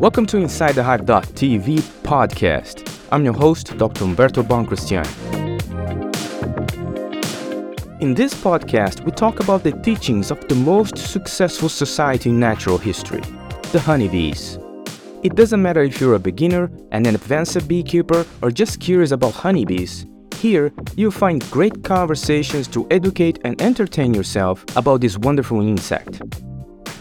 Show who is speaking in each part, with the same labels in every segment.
Speaker 1: Welcome to Inside the Hive.tv podcast. I'm your host, Dr. Humberto Boncristiani. In this podcast, we talk about the teachings of the most successful society in natural history, the honeybees. It doesn't matter if you're a beginner, and an advanced beekeeper, or just curious about honeybees. Here, you'll find great conversations to educate and entertain yourself about this wonderful insect.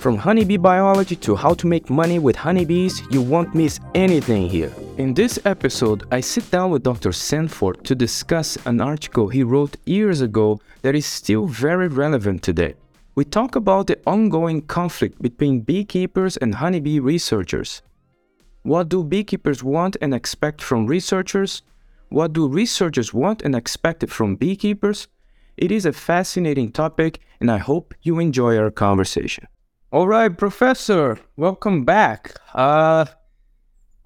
Speaker 1: From honeybee biology to how to make money with honeybees, you won't miss anything here. In this episode, I sit down with Dr. Sanford to discuss an article he wrote years ago that is still very relevant today. We talk about the ongoing conflict between beekeepers and honeybee researchers. What do beekeepers want and expect from researchers? What do researchers want and expect from beekeepers? It is a fascinating topic, and I hope you enjoy our conversation. All right, Professor, welcome back. Uh,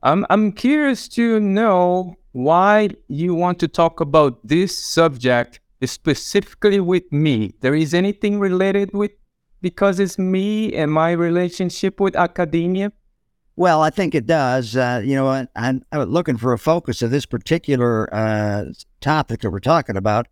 Speaker 1: I'm I'm curious to know why you want to talk about this subject specifically with me. There is anything related with because it's me and my relationship with academia?
Speaker 2: Well, I think it does. Uh, you know, I, I'm, I'm, looking for a focus of this particular uh, topic that we're talking about.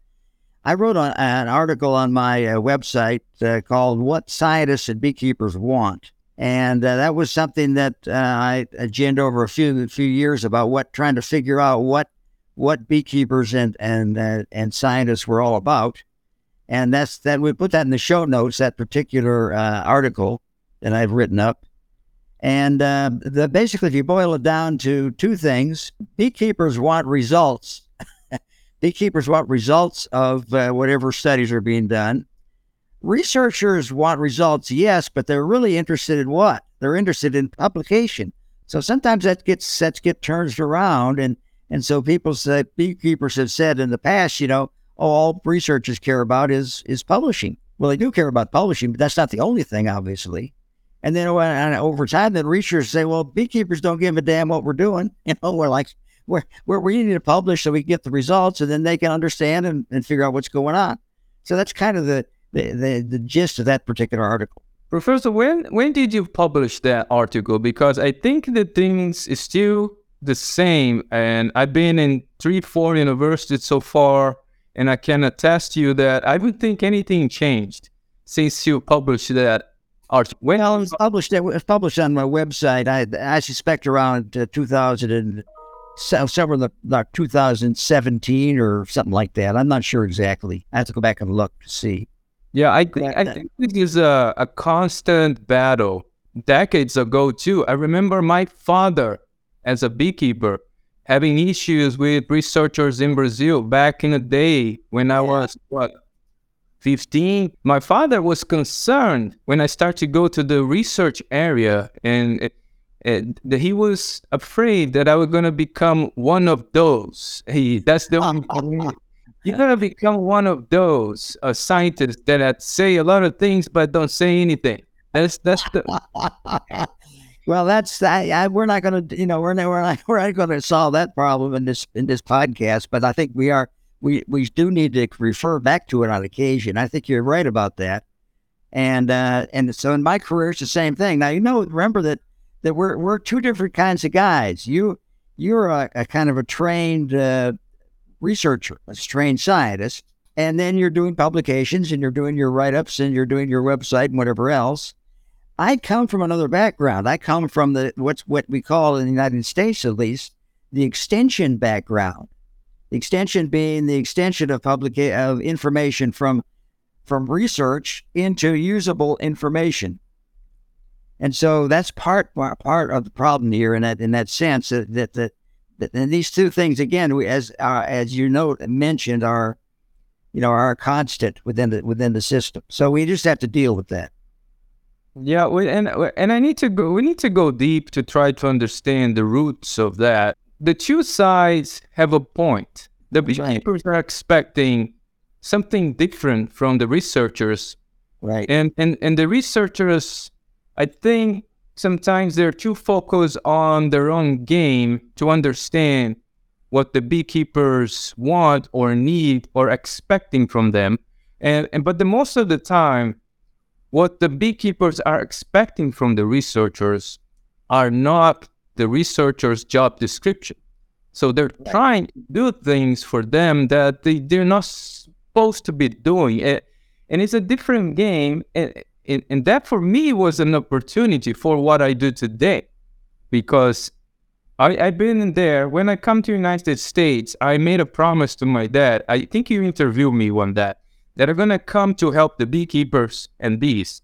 Speaker 2: I wrote on, an article on my uh, website uh, called What Scientists and Beekeepers Want. And uh, that was something that uh, I agendaed over a few few years about what trying to figure out what what beekeepers and and uh, and scientists were all about. And that's that we put that in the show notes that particular uh, article that I've written up. And the, basically, if you boil it down to two things, beekeepers want results Beekeepers want results of uh, whatever studies are being done. Researchers want results, yes, but they're really interested in what? They're interested in publication. So sometimes that gets that get turned around, and and so people say beekeepers have said in the past, you know, oh, all researchers care about is is publishing. Well, they do care about publishing, but that's not the only thing, obviously. And then over time, then researchers say, well, beekeepers don't give a damn what we're doing. You know, we're like, where, where we're, we need to publish so we get the results and then they can understand and, and figure out what's going on. So that's kind of the, the, the, the gist of that particular article.
Speaker 1: Professor, when when did you publish that article? Because I think the things is still the same, and I've been in three, four universities so far, and I can attest to you that I don't think anything changed since you published that article.
Speaker 2: When well, it was published, it was published on my website. I I suspect around uh, 2000 and somewhere in like 2017 or something like that. I'm not sure exactly. I have to go back and look to see.
Speaker 1: Yeah, I think I uh, think it is a, a constant battle. Decades ago too, I remember my father, as a beekeeper, having issues with researchers in Brazil back in the day when I was what 15. My father was concerned when I started to go to the research area and. It, and he was afraid that I was going to become one of those. He, that's the You're going to become one of those uh, scientists that say a lot of things but don't say anything. That's that's the.
Speaker 2: well, that's I, I, we're not going to you know we're not we're not, we're not going to solve that problem in this in this podcast. But I think we are we we do need to refer back to it on occasion. I think you're right about that. And uh, and so in my career, it's the same thing. Now you know, remember that that we're we're two different kinds of guys. You you're a, a kind of a trained uh, researcher, a trained scientist, and then you're doing publications and you're doing your write ups and you're doing your website and whatever else. I come from another background. I come from the what's what we call in the United States, at least, the extension background. The extension being the extension of public of information from from research into usable information. And so that's part part of the problem here in that in that sense that that, that, that and these two things again we, as uh, as you know mentioned are you know are constant within the within the system. So we just have to deal with that.
Speaker 1: Yeah, we, and and I need to go. We need to go deep to try to understand the roots of that. The two sides have a point. The beekeepers right. are expecting something different from the researchers,
Speaker 2: right?
Speaker 1: And and and the researchers I think sometimes they're too focused on their own game to understand what the beekeepers want or need or expecting from them. And, and but the most of the time, what the beekeepers are expecting from the researchers are not the researcher's job description. So they're trying to do things for them that they, they're not supposed to be doing. And it's a different game. And, and, that for me was an opportunity for what I do today because I, I've been in there. When I come to United States, I made a promise to my dad. I think you interviewed me one that that are gonna come to help the beekeepers and bees.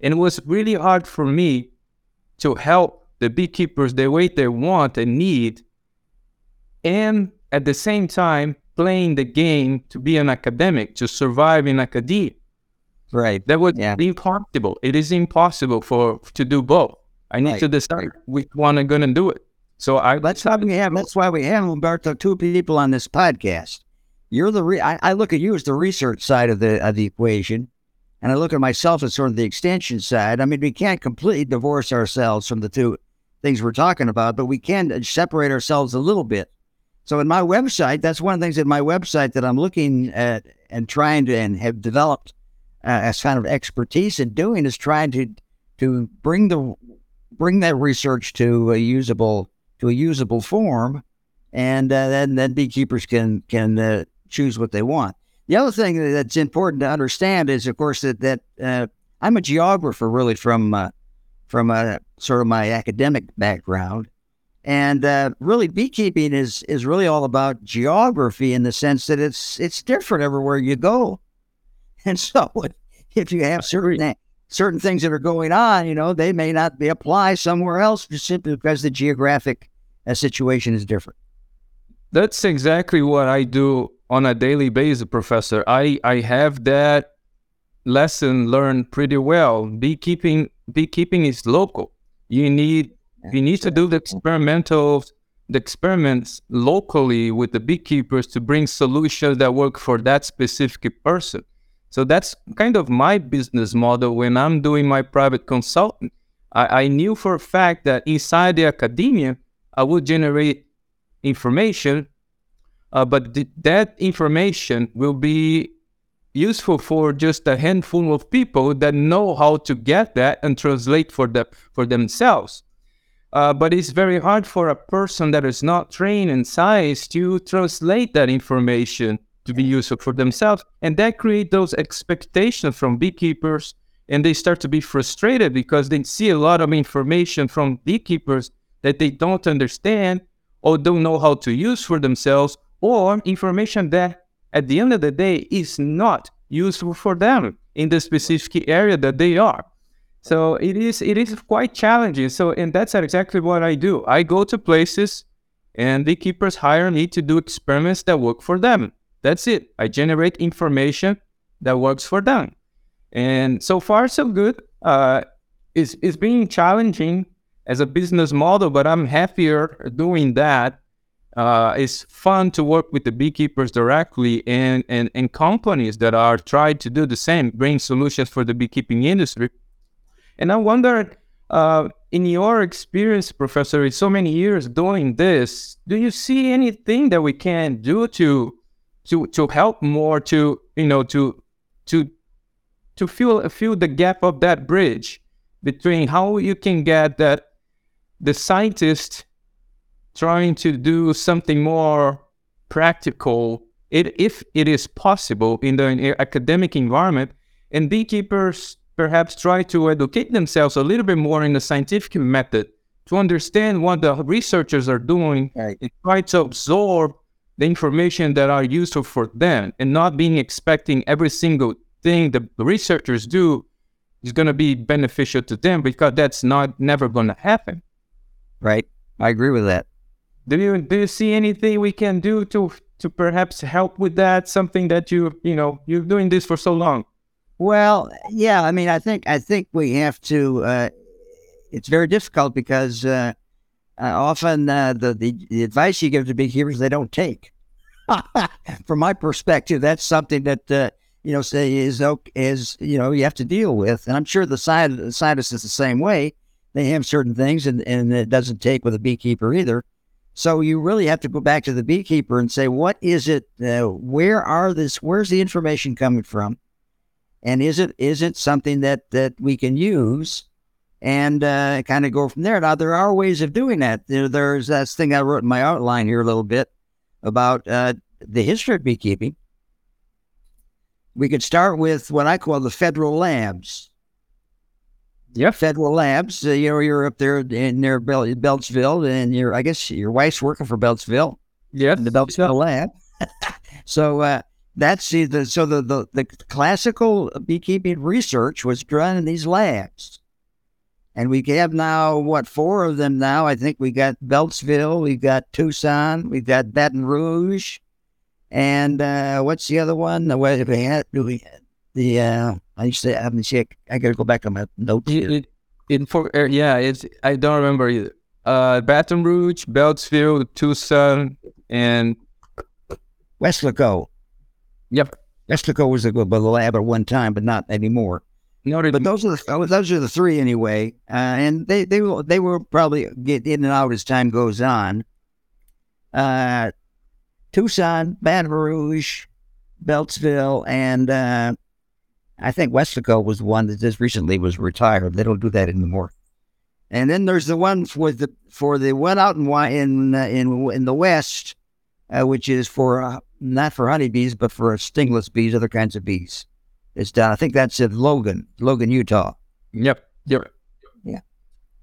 Speaker 1: And it was really hard for me to help the beekeepers the way they want and need, and at the same time playing the game to be an academic, to survive in academia.
Speaker 2: Right.
Speaker 1: That would yeah. be impossible. It is impossible for to do both. I need right. to decide which one I'm gonna do it. So I
Speaker 2: that's why we have that's why we have Humberto two people on this podcast. You're the re- I, I, look at you as the research side of the of the equation, and I look at myself as sort of the extension side. I mean, we can't completely divorce ourselves from the two things we're talking about, but we can uh, separate ourselves a little bit. So in my website, that's one of the things in my website that I'm looking at and trying to and have developed uh, as kind of expertise in doing is trying to to bring the bring that research to a usable to a usable form, and uh, then then beekeepers can can uh, choose what they want. The other thing that's important to understand is, of course, that that uh, I'm a geographer, really from uh, from a sort of my academic background, and uh, really beekeeping is is really all about geography in the sense that it's it's different everywhere you go, and so if you have certain certain things that are going on, you know, they may not be applied somewhere else just simply because the geographic uh, situation is different.
Speaker 1: That's exactly what I do on a daily basis, Professor. I, I have that lesson learned pretty well. Beekeeping beekeeping is local. You need you need to do the experimental the experiments locally with the beekeepers to bring solutions that work for that specific person. So that's kind of my business model when I'm doing my private consulting. I, I knew for a fact that inside the academia, I would generate information, uh, but th- that information will be useful for just a handful of people that know how to get that and translate for them for themselves. Uh, but it's very hard for a person that is not trained in science to translate that information to be useful for themselves. And that create those expectations from beekeepers and they start to be frustrated because they see a lot of information from beekeepers that they don't understand or don't know how to use for themselves or information that at the end of the day is not useful for them in the specific area that they are. So it is it is quite challenging. So and that's exactly what I do. I go to places and beekeepers hire me to do experiments that work for them. That's it. I generate information that works for them. And so far, so good. Uh, it's, it's been challenging as a business model, but I'm happier doing that. Uh, it's fun to work with the beekeepers directly and, and, and companies that are trying to do the same, bring solutions for the beekeeping industry. And I wonder, uh, in your experience, Professor, in so many years doing this, do you see anything that we can do to to to help more to you know to to to fill fill the gap of that bridge between how you can get that the scientist trying to do something more practical it, if it is possible in the academic environment and beekeepers perhaps try to educate themselves a little bit more in the scientific method to understand what the researchers are doing right. and try to absorb the information that are useful for them and not being expecting every single thing the researchers do is going to be beneficial to them because that's not never going to happen.
Speaker 2: Right. I agree with that.
Speaker 1: Do you do you see anything we can do to to perhaps help with that? Something that you you know you're doing this for so long.
Speaker 2: Well, yeah. I mean, I think I think we have to. Uh, it's very difficult because uh, uh, often uh, the, the, the advice you give to beekeepers they don't take. From my perspective, that's something that uh, you know say is is you know you have to deal with, and I'm sure the side the scientist is the same way. They have certain things, and and it doesn't take with a beekeeper either. So you really have to go back to the beekeeper and say, what is it? Uh, where are this? Where's the information coming from? and is it is it something that that we can use and uh, kind of go from there. Now there are ways of doing that. There, there's that thing I wrote in my outline here a little bit about uh, the history of beekeeping. We could start with what I call the federal labs.
Speaker 1: Yeah,
Speaker 2: federal labs. Uh, you know, you're up there in near Bel- Beltsville, and your I guess your wife's working for Beltsville.
Speaker 1: Yeah,
Speaker 2: the Beltsville lab. so uh, that's the, the so the, the the classical beekeeping research was done in these labs. And we have now, what, four of them now. I think we got Beltsville, we've got Tucson, we've got Baton Rouge. And uh, what's the other one? The way we had, we had the, uh, I used to, I haven't seen, I got to go back on my notes.
Speaker 1: It, it, for, uh, yeah, it's, I don't remember either. Uh, Baton Rouge, Beltsville, Tucson, and
Speaker 2: Weslaco.
Speaker 1: Yep.
Speaker 2: Weslaco was a good lab at one time, but not anymore.
Speaker 1: Noted.
Speaker 2: But those are the those are the three anyway, uh, and they they will they will probably get in and out as time goes on. Uh, Tucson, Baton Rouge, Beltsville, and uh, I think Weslaco was one that just recently was retired. They don't do that anymore. And then there's the one for the for the one out in in uh, in in the west, uh, which is for uh, not for honeybees but for stingless bees, other kinds of bees. It's done. I think that's in Logan, Logan, Utah.
Speaker 1: Yep. Yep.
Speaker 2: Yeah.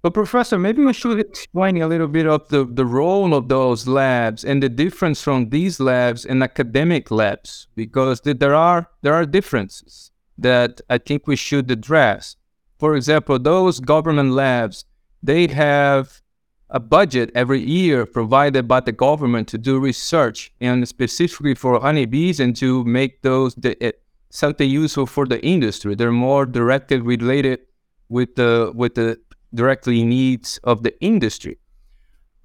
Speaker 1: But professor, maybe we should explain a little bit of the, the role of those labs and the difference from these labs and academic labs, because there are there are differences that I think we should address. For example, those government labs, they have a budget every year provided by the government to do research and specifically for honeybees and to make those the, eh, something useful for the industry. They're more directly related with the with the directly needs of the industry.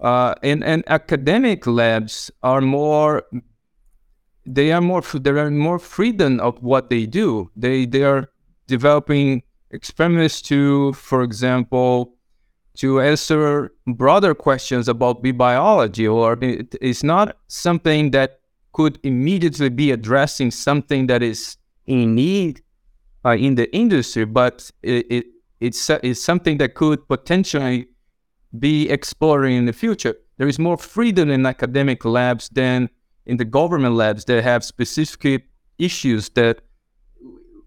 Speaker 1: Uh, and and academic labs are more they are more there are more freedom of what they do. They they are developing experiments to, for example, to answer broader questions about bee biology, or it's not something that could immediately be addressing something that is in need uh, in the industry, but it, it it's, it's something that could potentially be explored in the future. There is more freedom in academic labs than in the government labs that have specific issues that,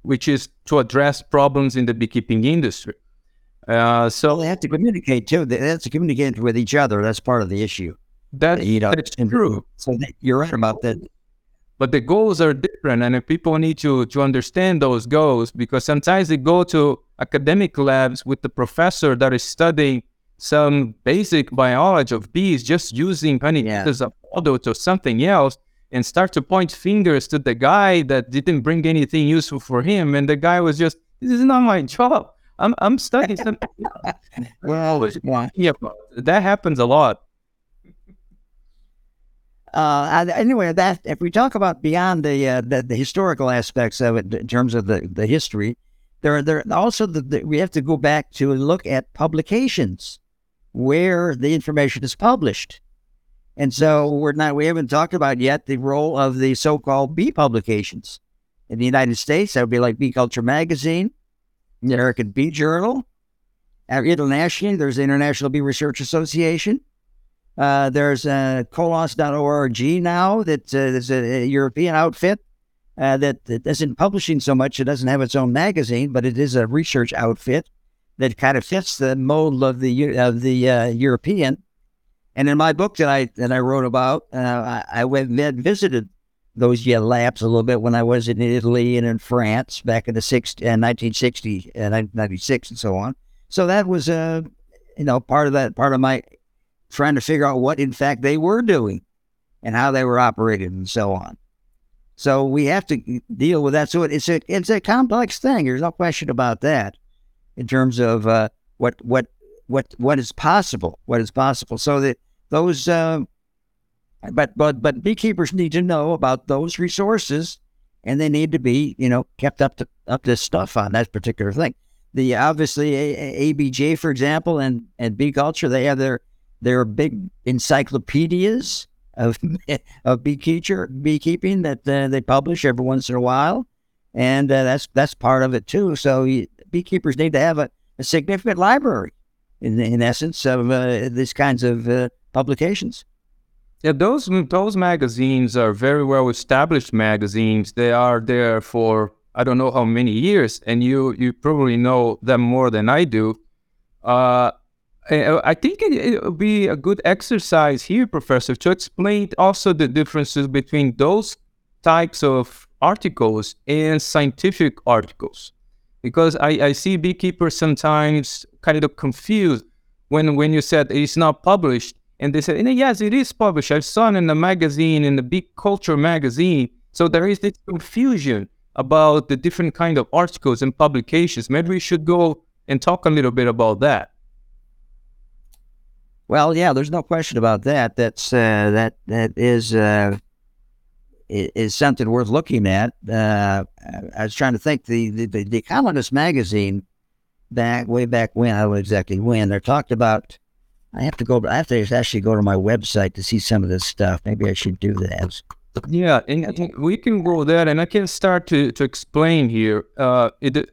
Speaker 1: which is to address problems in the beekeeping industry. Uh, so
Speaker 2: well, they have to communicate too. They have to communicate with each other. That's part of the issue.
Speaker 1: That, you know, that's true.
Speaker 2: So you're right about that
Speaker 1: but the goals are different and people need to to understand those goals because sometimes they go to academic labs with the professor that is studying some basic biology of bees just using honey yeah. as a model to something else and start to point fingers to the guy that didn't bring anything useful for him and the guy was just this is not my job. I'm, I'm studying something
Speaker 2: well
Speaker 1: yeah that happens a lot
Speaker 2: uh, anyway, that if we talk about beyond the, uh, the, the historical aspects of it in terms of the, the history, there are there also the, the, we have to go back to look at publications where the information is published, and so we're not we haven't talked about yet the role of the so-called bee publications in the United States. That would be like Bee Culture Magazine, the American Bee Journal. Uh, internationally, there's the International Bee Research Association. Uh, there's uh, coloss.org now that uh, is a, a, European outfit uh, that, that isn't publishing so much. It doesn't have its own magazine, but it is a research outfit that kind of fits the mold of the of the uh, European. And in my book that I that I wrote about, uh, I, I went and visited those yeah, labs a little bit when I was in Italy and in France back in the 60, uh, 1960 and 1996 and so on. So that was uh, you know part of that part of my trying to figure out what, in fact, they were doing and how they were operated and so on. So we have to deal with that. So it's a it's a complex thing. There's no question about that in terms of uh, what what what what is possible. What is possible. So that those, uh, but but but beekeepers need to know about those resources, and they need to be you know kept up to up to stuff on that particular thing. The obviously ABJ, for example, and and bee culture, they have their there are big encyclopedias of of beekeeper beekeeping that uh, they publish every once in a while. and uh, that's that's part of it too. So you, beekeepers need to have a, a significant library, in, in essence, of uh, these kinds of uh, publications.
Speaker 1: Yeah, those those magazines are very well established magazines. They are there for I don't know how many years, and you you probably know them more than I do. Uh, Eh, eh, I think it, would be a good exercise here, Professor, to explain also the differences between those types of articles and scientific articles. Because I, I see beekeepers sometimes kind of confused when, when you said it's not published. And they said, eh, yes, it is published. I saw it in the magazine, in the Bee Culture magazine. So there is this confusion about the different kind of articles and publications. Maybe we should go and talk a little bit about that.
Speaker 2: Well, yeah, there's no question about that. That's uh, that that is uh, is something worth looking at. Uh, I was trying to think the, the the Economist magazine back way back when I don't know exactly when they talked about. I have to go. I have to actually go to my website to see some of this stuff. Maybe I should do that.
Speaker 1: Yeah, and we can go there, and I can start to to explain here. Uh, it,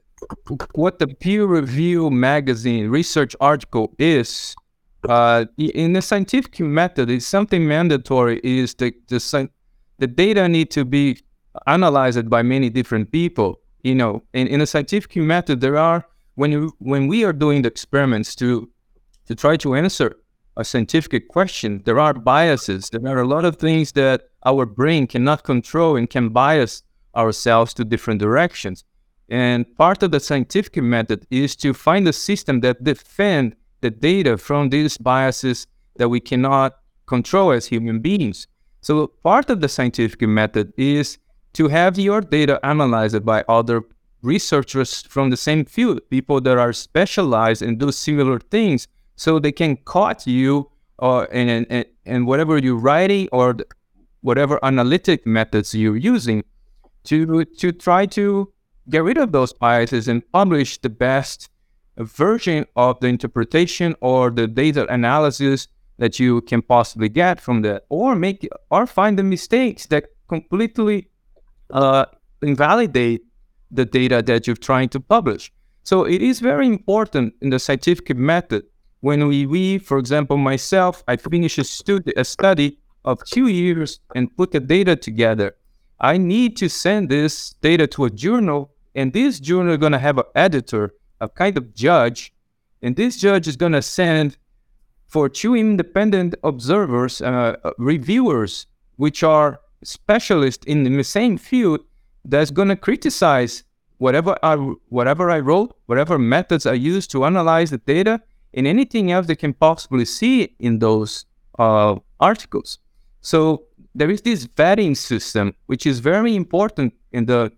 Speaker 1: what the peer review magazine research article is uh, in the scientific method, it's something mandatory. Is the the the data need to be analyzed by many different people. You know, in, in a scientific method, there are when you when we are doing the experiments to to try to answer a scientific question, there are biases. There are a lot of things that our brain cannot control and can bias ourselves to different directions. And part of the scientific method is to find a system that defend the data from these biases that we cannot control as human beings. So part of the scientific method is to have your data analyzed by other researchers from the same field, people that are specialized and do similar things, so they can cut you or uh, and, and, and whatever you're writing or whatever analytic methods you're using to to try to get rid of those biases and publish the best version of the interpretation or the data analysis that you can possibly get from that, or make or find the mistakes that completely uh, invalidate the data that you're trying to publish. So it is very important in the scientific method when we, we for example, myself, I finish a, a study of two years and put the data together. I need to send this data to a journal, and this journal is going to have an editor a kind of judge, and this judge is going to send for two independent observers, uh, reviewers, which are specialists in the same field, that's going to criticize whatever I whatever I wrote, whatever methods I used to analyze the data, and anything else they can possibly see in those uh, articles. So there is this vetting system, which is very important in the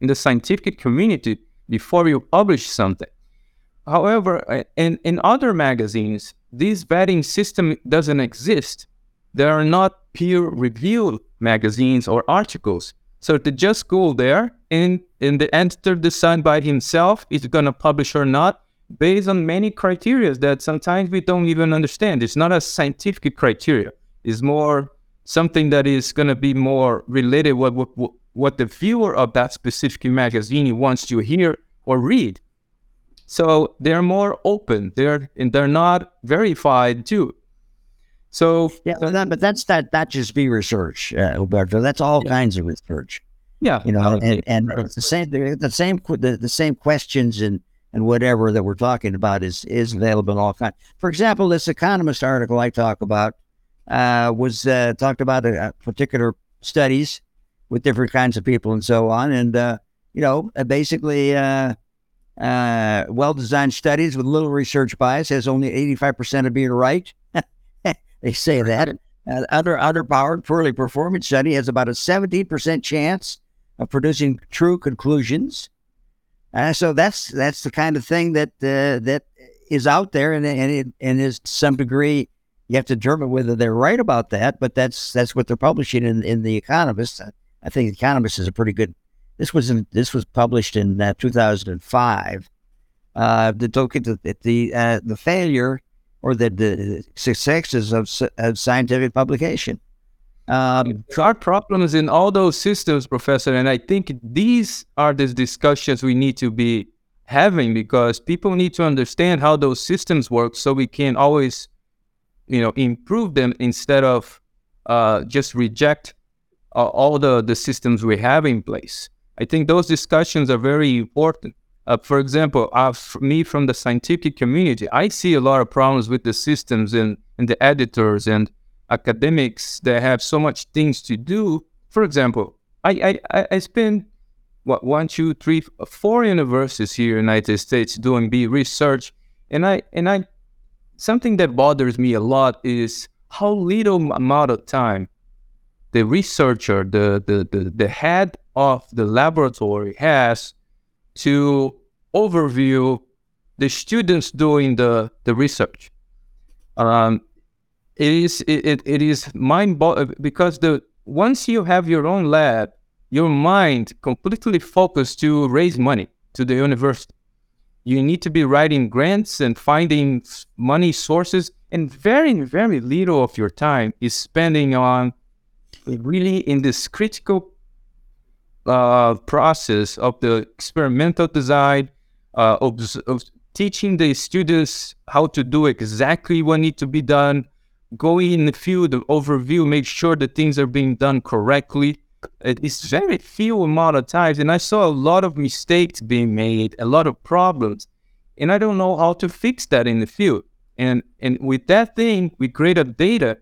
Speaker 1: in the scientific community before you publish something. However, uh, in, in other magazines, this vetting system doesn't exist. There are not peer reviewed magazines or articles. So to just go there and, and the editor decide by himself is going to publish or not based on many criteria that sometimes we don't even understand. It's not a scientific criteria. It's more something that is going to be more related what, with, what the viewer of that specific magazine wants to hear or read. So they're more open. They're and they're not verified too. So
Speaker 2: yeah, but, that, but that's that that just be research, uh, Alberto. That's all yeah. kinds of research.
Speaker 1: Yeah,
Speaker 2: you know, and, and the same the same the, the same questions and and whatever that we're talking about is is available in all kinds. For example, this Economist article I talk about uh, was uh, talked about a, a particular studies with different kinds of people and so on. And, uh, you know, uh, basically, uh, uh, well designed studies with little research bias has only 85% of being right. they say that. Uh, under underpowered, poorly performing study has about a 17% chance of producing true conclusions. Uh, so that's that's the kind of thing that uh, that is out there, and and it, and is to some degree you have to determine whether they're right about that. But that's that's what they're publishing in in the Economist. I think Economist is a pretty good. This was in, this was published in uh, 2005. Uh, at the the, uh, the failure or the, the successes of, of scientific publication.
Speaker 1: Um, there are problems in all those systems, Professor, and I think these are the discussions we need to be having because people need to understand how those systems work so we can always, you know, improve them instead of uh, just reject uh, all the, the systems we have in place. I think those discussions are very important. Uh, for example, uh, for me from the scientific community, I see a lot of problems with the systems and, and the editors and academics that have so much things to do. For example, I, I, I spend what one, two, three, four universities here in the United States doing bee research, and I and I something that bothers me a lot is how little amount of time the researcher, the the the, the head of the laboratory has to overview the students doing the, the research. Um, it is it, it is mind boggling because the once you have your own lab, your mind completely focused to raise money to the university. You need to be writing grants and finding money sources, and very very little of your time is spending on really in this critical uh, process of the experimental design, uh, of, of, teaching the students how to do exactly what needs to be done, going in the field, the overview, make sure that things are being done correctly. It's very few amount of times, and I saw a lot of mistakes being made, a lot of problems, and I don't know how to fix that in the field. And and with that thing, we create data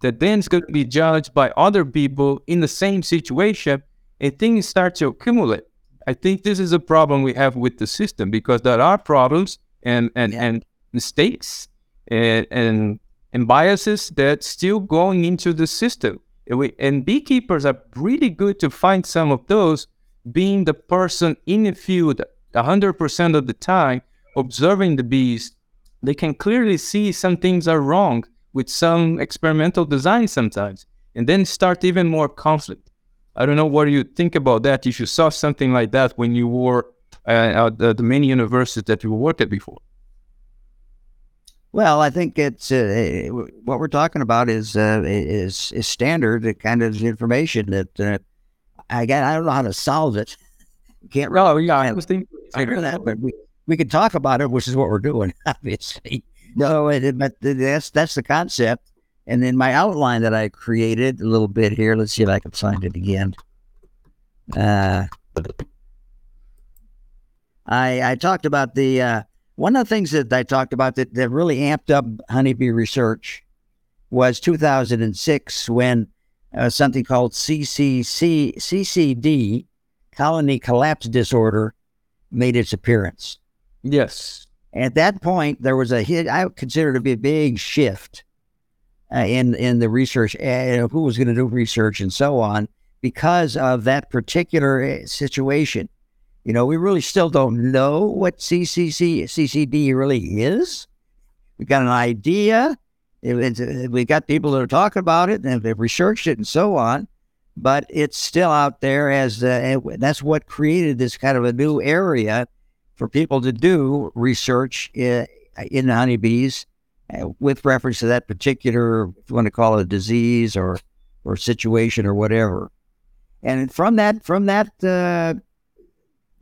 Speaker 1: that then is going to be judged by other people in the same situation and things start to accumulate. I think this is a problem we have with the system because there are problems and and, yeah. and mistakes and, and and biases that still going into the system. And, we, and beekeepers are really good to find some of those being the person in the field 100% of the time observing the bees they can clearly see some things are wrong with some experimental design sometimes and then start even more conflict I don't know what you think about that. If you saw something like that when you were uh, at the, the many universities that you worked at before.
Speaker 2: Well, I think it's uh, what we're talking about is uh, is is standard kind of information that uh, again I don't know how to solve it.
Speaker 1: Can't really. Oh yeah, I was thinking
Speaker 2: figure that, but we we can talk about it, which is what we're doing, obviously. No, it, but that's that's the concept. And then my outline that I created a little bit here, let's see if I can find it again. Uh, I, I talked about the, uh, one of the things that I talked about that, that really amped up honeybee research was 2006 when uh, something called CCC, CCD, colony collapse disorder, made its appearance.
Speaker 1: Yes.
Speaker 2: At that point, there was a hit, I consider to be a big shift uh, in in the research, uh, who was going to do research and so on, because of that particular uh, situation. You know, we really still don't know what CCC CCD really is. We got an idea. It, it, we got people that are talking about it and they've researched it and so on, but it's still out there as uh, that's what created this kind of a new area for people to do research in, in honeybees uh, with reference to that particular, if you want to call it a disease or or situation or whatever. And from that from that uh,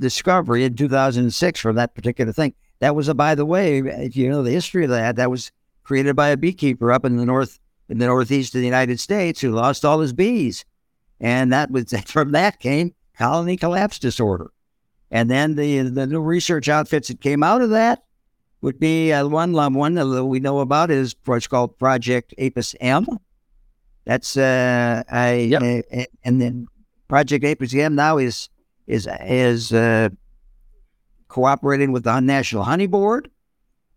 Speaker 2: discovery in 2006 from that particular thing, that was a by the way, if you know the history of that, that was created by a beekeeper up in the north in the northeast of the United States who lost all his bees, and that was from that came colony collapse disorder. And then the the new research outfits that came out of that would be uh, one one that we know about is what's called Project Apis M. That's uh, I yep. uh, and then Project Apis M now is is is uh, cooperating with the National Honey Board,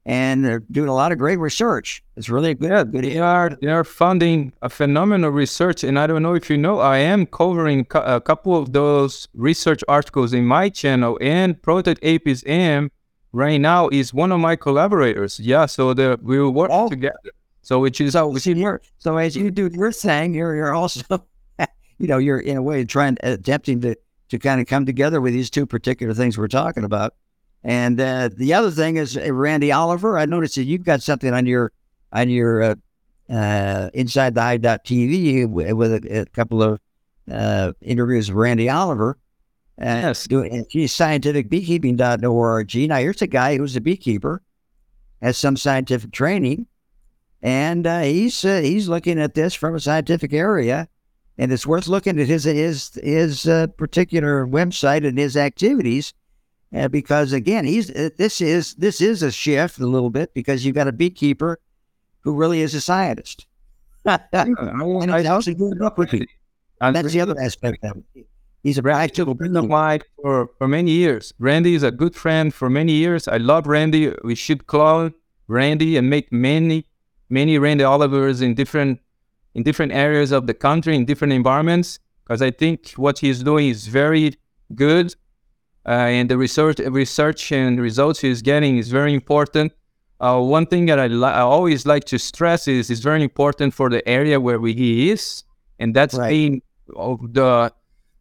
Speaker 2: and they're doing a lot of great research. It's really good.
Speaker 1: good. They are they are funding a phenomenal research, and I don't know if you know, I am covering a couple of those research articles in my channel and Project Apis M right now is one of my collaborators. Yeah, so the we will work oh. together. So which is
Speaker 2: so so as you do your thing, you're you're also you know you're in a way trying attempting to to kind of come together with these two particular things we're talking about. And uh, the other thing is uh, Randy Oliver. I noticed that you've got something on your on your uh, uh, Inside the Hive.tv with, with a, a couple of uh, interviews with Randy Oliver. Uh,
Speaker 1: Yes.
Speaker 2: Doing, she's scientificbeekeeping.org. Now, here's a guy who's a beekeeper, has some scientific training, and uh, he's uh, he's looking at this from a scientific area, and it's worth looking at his his his uh, particular website and his activities, uh, because again, he's uh, this is this is a shift a little bit because you've got a beekeeper who really is a scientist. and
Speaker 1: I,
Speaker 2: he's also doing it with you.
Speaker 1: and
Speaker 2: That's the other aspect of it. He's a practical
Speaker 1: been applied for, for many years. Randy is a good friend for many years. I love Randy. We should clone Randy and make many, many Randy Olivers in different in different areas of the country, in different environments. Because I think what he's doing is very good, and the research research and results he's getting is very important. Uh, one thing that I, li- I always like to stress is it's very important for the area where we, he is, and that's
Speaker 2: Right.
Speaker 1: being of the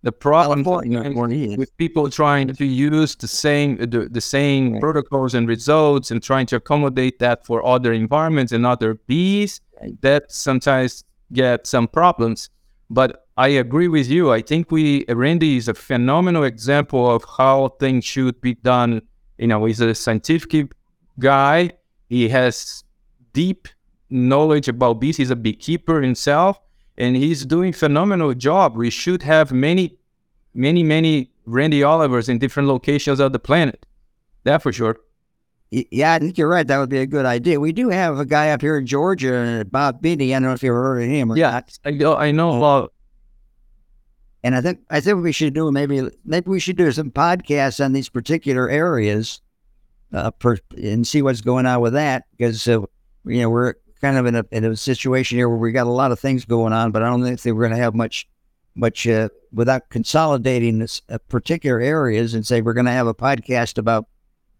Speaker 1: the problem
Speaker 2: California,
Speaker 1: sometimes
Speaker 2: where he is.
Speaker 1: with people trying to use the same the, the same
Speaker 2: Right.
Speaker 1: protocols and results and trying to accommodate that for other environments and other bees
Speaker 2: Right.
Speaker 1: that sometimes get some problems but i agree with you i think we randy is a phenomenal example of how things should be done you know he's a scientific guy he has deep knowledge about bees he's a beekeeper himself and he's doing phenomenal job. We should have many, many, many Randy Olivers in different locations of the planet. That for sure.
Speaker 2: Yeah, I think you're right. That would be a good idea. We do have a guy up here in Georgia, Bob Binnie. I don't know if you've heard of him. Or
Speaker 1: Yeah,
Speaker 2: not.
Speaker 1: I know. I know. Oh. Well,
Speaker 2: And I think I think we should do maybe maybe we should do some podcasts on these particular areas, uh, per, and see what's going on with that because uh, you know we're kind of in a in a situation here where we got a lot of things going on, but I don't think we're going to have much much uh, without consolidating this uh, particular areas and say we're going to have a podcast about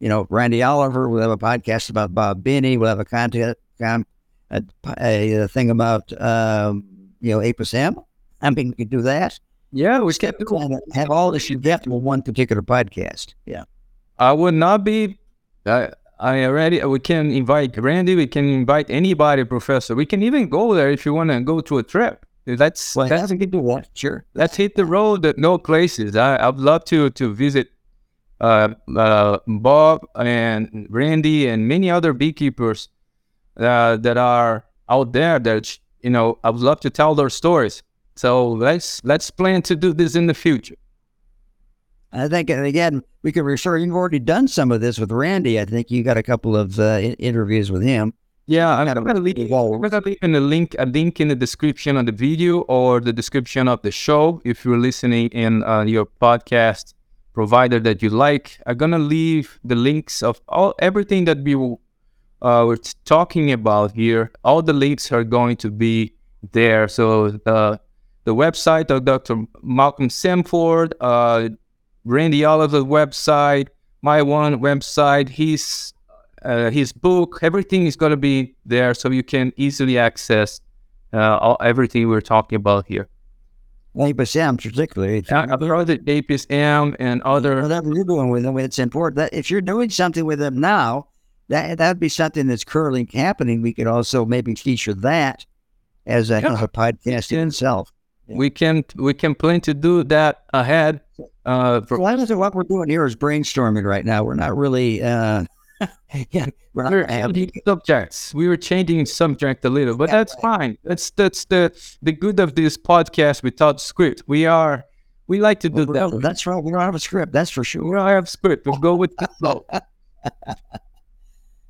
Speaker 2: you know Randy Oliver, we'll have a podcast about Bob Binnie, we'll have a content con, a, a, a thing about um, you know Apis M. I mean, we could do that
Speaker 1: yeah, we kept
Speaker 2: can
Speaker 1: can.
Speaker 2: have all this in one particular podcast. Yeah.
Speaker 1: I would not be. I, I already. We can invite Randy. We can invite anybody, Professor. We can even go there if you want to go to a trip. Let's
Speaker 2: Well,
Speaker 1: let's,
Speaker 2: that's a good one. Sure.
Speaker 1: let's hit the road that no places. I I'd love to to visit uh, uh, Bob and Randy and many other beekeepers uh, that are out there. That you know, I would love to tell their stories. So let's let's plan to do this in the future.
Speaker 2: I think, again, we can refer, you've already done some of this with Randy. I think you got a couple of uh, in- interviews with him.
Speaker 1: Yeah, I'm gonna leave. I'm gonna leave in a link a link in the description of the video or the description of the show if you're listening in uh, your podcast provider that you like. I'm gonna leave the links of all everything that we will, uh, we're talking about here. All the links are going to be there. So the the website of Dr. Malcolm Sanford, uh, Randy Oliver's website, my one website, his uh, his book, everything is going to be there, so you can easily access uh, all, everything we're talking about here.
Speaker 2: Apis M, particularly.
Speaker 1: Uh, other Apis M and other
Speaker 2: Whatever you're doing with them, it's important that if you're doing something with them now, that that'd be something that's currently happening. We could also maybe feature that as a,
Speaker 1: Yeah.
Speaker 2: a podcast in itself.
Speaker 1: We can we can plan to do that ahead. Uh, for,
Speaker 2: Well, I what we're doing here is brainstorming right now. We're not really, uh, yeah, we're not
Speaker 1: we're changing subjects. We were changing subject a little, but that's fine. That's that's the the good of this podcast without script. We are we like to do
Speaker 2: Well,
Speaker 1: that.
Speaker 2: That's right. We don't have a script. That's for sure.
Speaker 1: We don't have script. We'll go with the flow.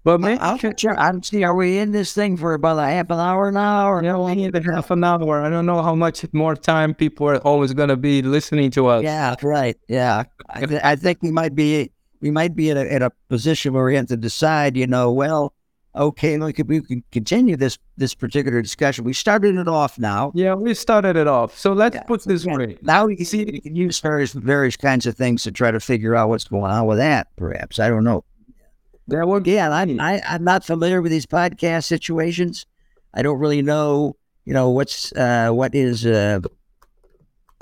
Speaker 1: But maybe
Speaker 2: I'll check. I don't see. Are we in this thing for about a half an hour now? Or
Speaker 1: Yeah, we need a half an hour. I don't know how much more time people are always going to be listening to us.
Speaker 2: Yeah, right. Yeah, I, th- I think we might be we might be in a, in a position where we have to decide. You know, well, okay, look, we can continue this this particular discussion. We started it off now.
Speaker 1: Yeah, we started it off. So let's
Speaker 2: Yeah.
Speaker 1: put this way.
Speaker 2: Now we can see we can use various various kinds of things to try to figure out what's going on with that. Perhaps I don't know.
Speaker 1: There will
Speaker 2: Yeah, I'm I, I'm not familiar with these podcast situations. I don't really know, you know, what's uh, what is uh,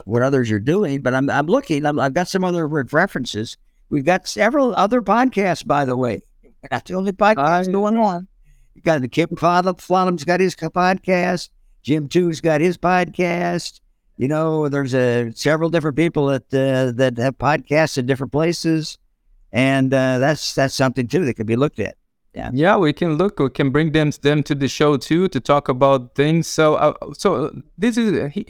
Speaker 2: what others are doing. But I'm I'm looking. I'm, I've got some other references. We've got several other podcasts, by the way. We're not the only podcast
Speaker 1: I-
Speaker 2: going on. You got the Kim Flottum's got his podcast. Jim Tew's got his podcast. You know, there's a, several different people that uh, that have podcasts in different places, and uh, that's that's something too that can be looked at.
Speaker 1: Yeah, yeah, we can look. We can bring them them to the show too to talk about things. So, uh, so this is he,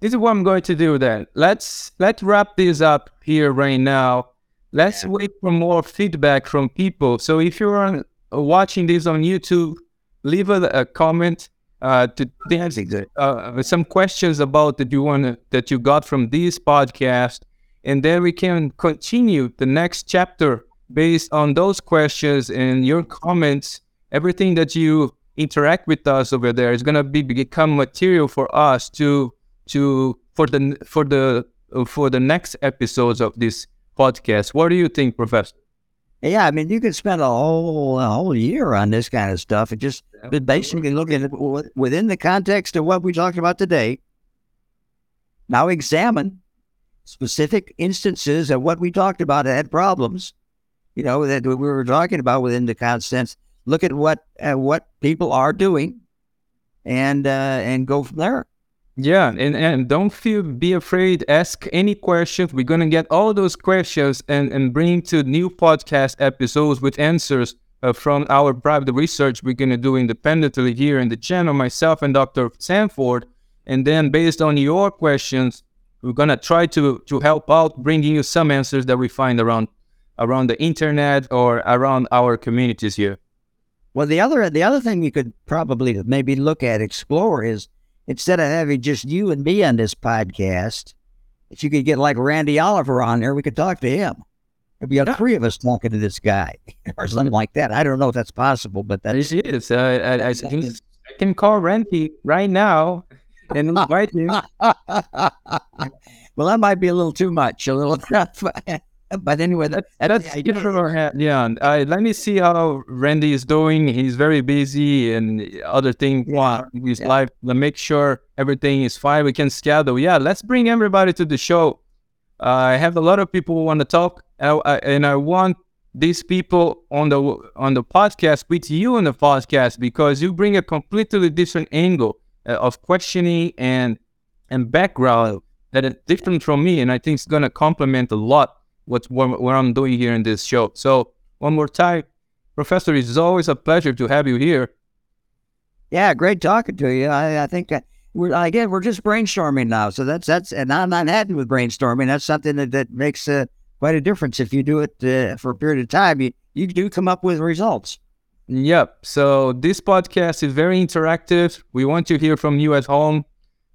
Speaker 1: this is what I'm going to do. Then let's let's wrap this up here right now. Let's yeah. wait for more feedback from people. So if you're on, uh, watching this on YouTube, leave a, a comment uh, to uh, some questions about that you want that you got from this podcast, and then we can continue the next chapter based on those questions and your comments, everything that you interact with us over there is gonna be become material for us to to for the for the for the next episodes of this podcast. What do you think, Professor?
Speaker 2: Yeah, I mean, you could spend a whole a whole year on this kind of stuff and just basically look at it within the context of what we talked about today. Now examine specific instances of what we talked about had problems you know, that we were talking about within the constants. Look at what uh, what people are doing, and uh, and go from there.
Speaker 1: Yeah, and, and don't feel be afraid. Ask any questions. We're gonna get all those questions and and bring to new podcast episodes with answers uh, from our private research we're gonna do independently here in the channel. Myself and Dr. Sanford, and then based on your questions, we're gonna try to to help out, bringing you some answers that we find around around the internet or around our communities here?
Speaker 2: Well, the other the other thing you could probably maybe look at explore is instead of having just you and me on this podcast, if you could get like Randy Oliver on there, we could talk to him. There'd be yeah. three of us talking to this guy or something like that. I don't know if that's possible, but that
Speaker 1: is. Uh, I, I, I, can call Randy right now and invite him.
Speaker 2: well, that might be a little too much. A little but anyway, that,
Speaker 1: that's yeah. yeah. Uh, let me see how Randy is doing. He's very busy and other things.
Speaker 2: Wow.
Speaker 1: His yeah. life. Let make sure everything is fine. We can schedule. Yeah, let's bring everybody to the show. Uh, I have a lot of people who want to talk, and I want these people on the on the podcast with you on the podcast because you bring a completely different angle uh, of questioning and and background that is different from me, and I think it's gonna complement a lot what, what, what I'm doing here in this show. So one more time, Professor, it's always a pleasure to have you here.
Speaker 2: Yeah, great talking to you. I, I think that we're again we're just brainstorming now, so that's that's and I'm not happy with brainstorming. That's something that, that makes uh, quite a difference if you do it uh, for a period of time. You you do come up with results.
Speaker 1: Yep. So this podcast is very interactive. We want to hear from you at home,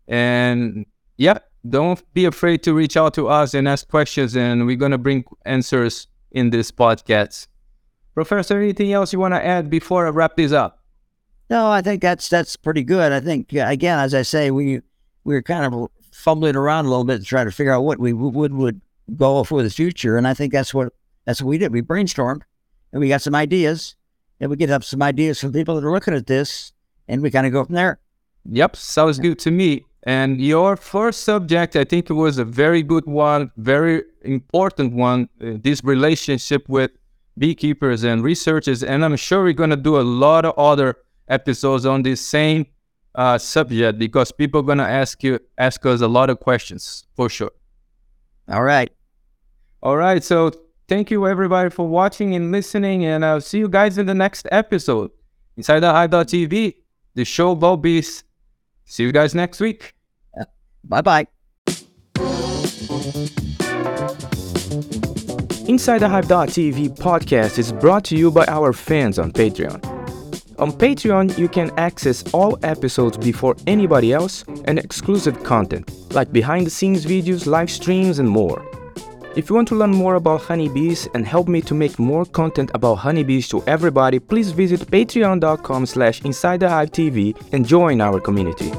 Speaker 1: and yep, don't be afraid to reach out to us and ask questions, and we're going to bring answers in this podcast. Professor, anything else you want to add before I wrap this up?
Speaker 2: No, I think that's that's pretty good. I think again, as I say, we we are kind of fumbling around a little bit to try to figure out what we would would go for the future, and I think that's what that's what we did. We brainstormed, and we got some ideas, and we get up some ideas from people that are looking at this, and we kind of go from there.
Speaker 1: Yep, sounds good to me. And your first subject, I think it was a very good one, very important one, uh, this relationship with beekeepers and researchers. And I'm sure we're going to do a lot of other episodes on this same uh, subject because people are going to ask you, ask us a lot of questions for sure.
Speaker 2: All right.
Speaker 1: All right. So thank you everybody for watching and listening. And I'll see you guys in the next episode. Inside the Hive.tv, the show about bees. See you guys next week.
Speaker 2: Bye bye.
Speaker 1: Inside the Hive.tv podcast is brought to you by our fans on Patreon. On Patreon, you can access all episodes before anybody else and exclusive content like behind the scenes videos, live streams, and more. If you want to learn more about honeybees and help me to make more content about honeybees to everybody, please visit patreon.com slash inside TV and join our community.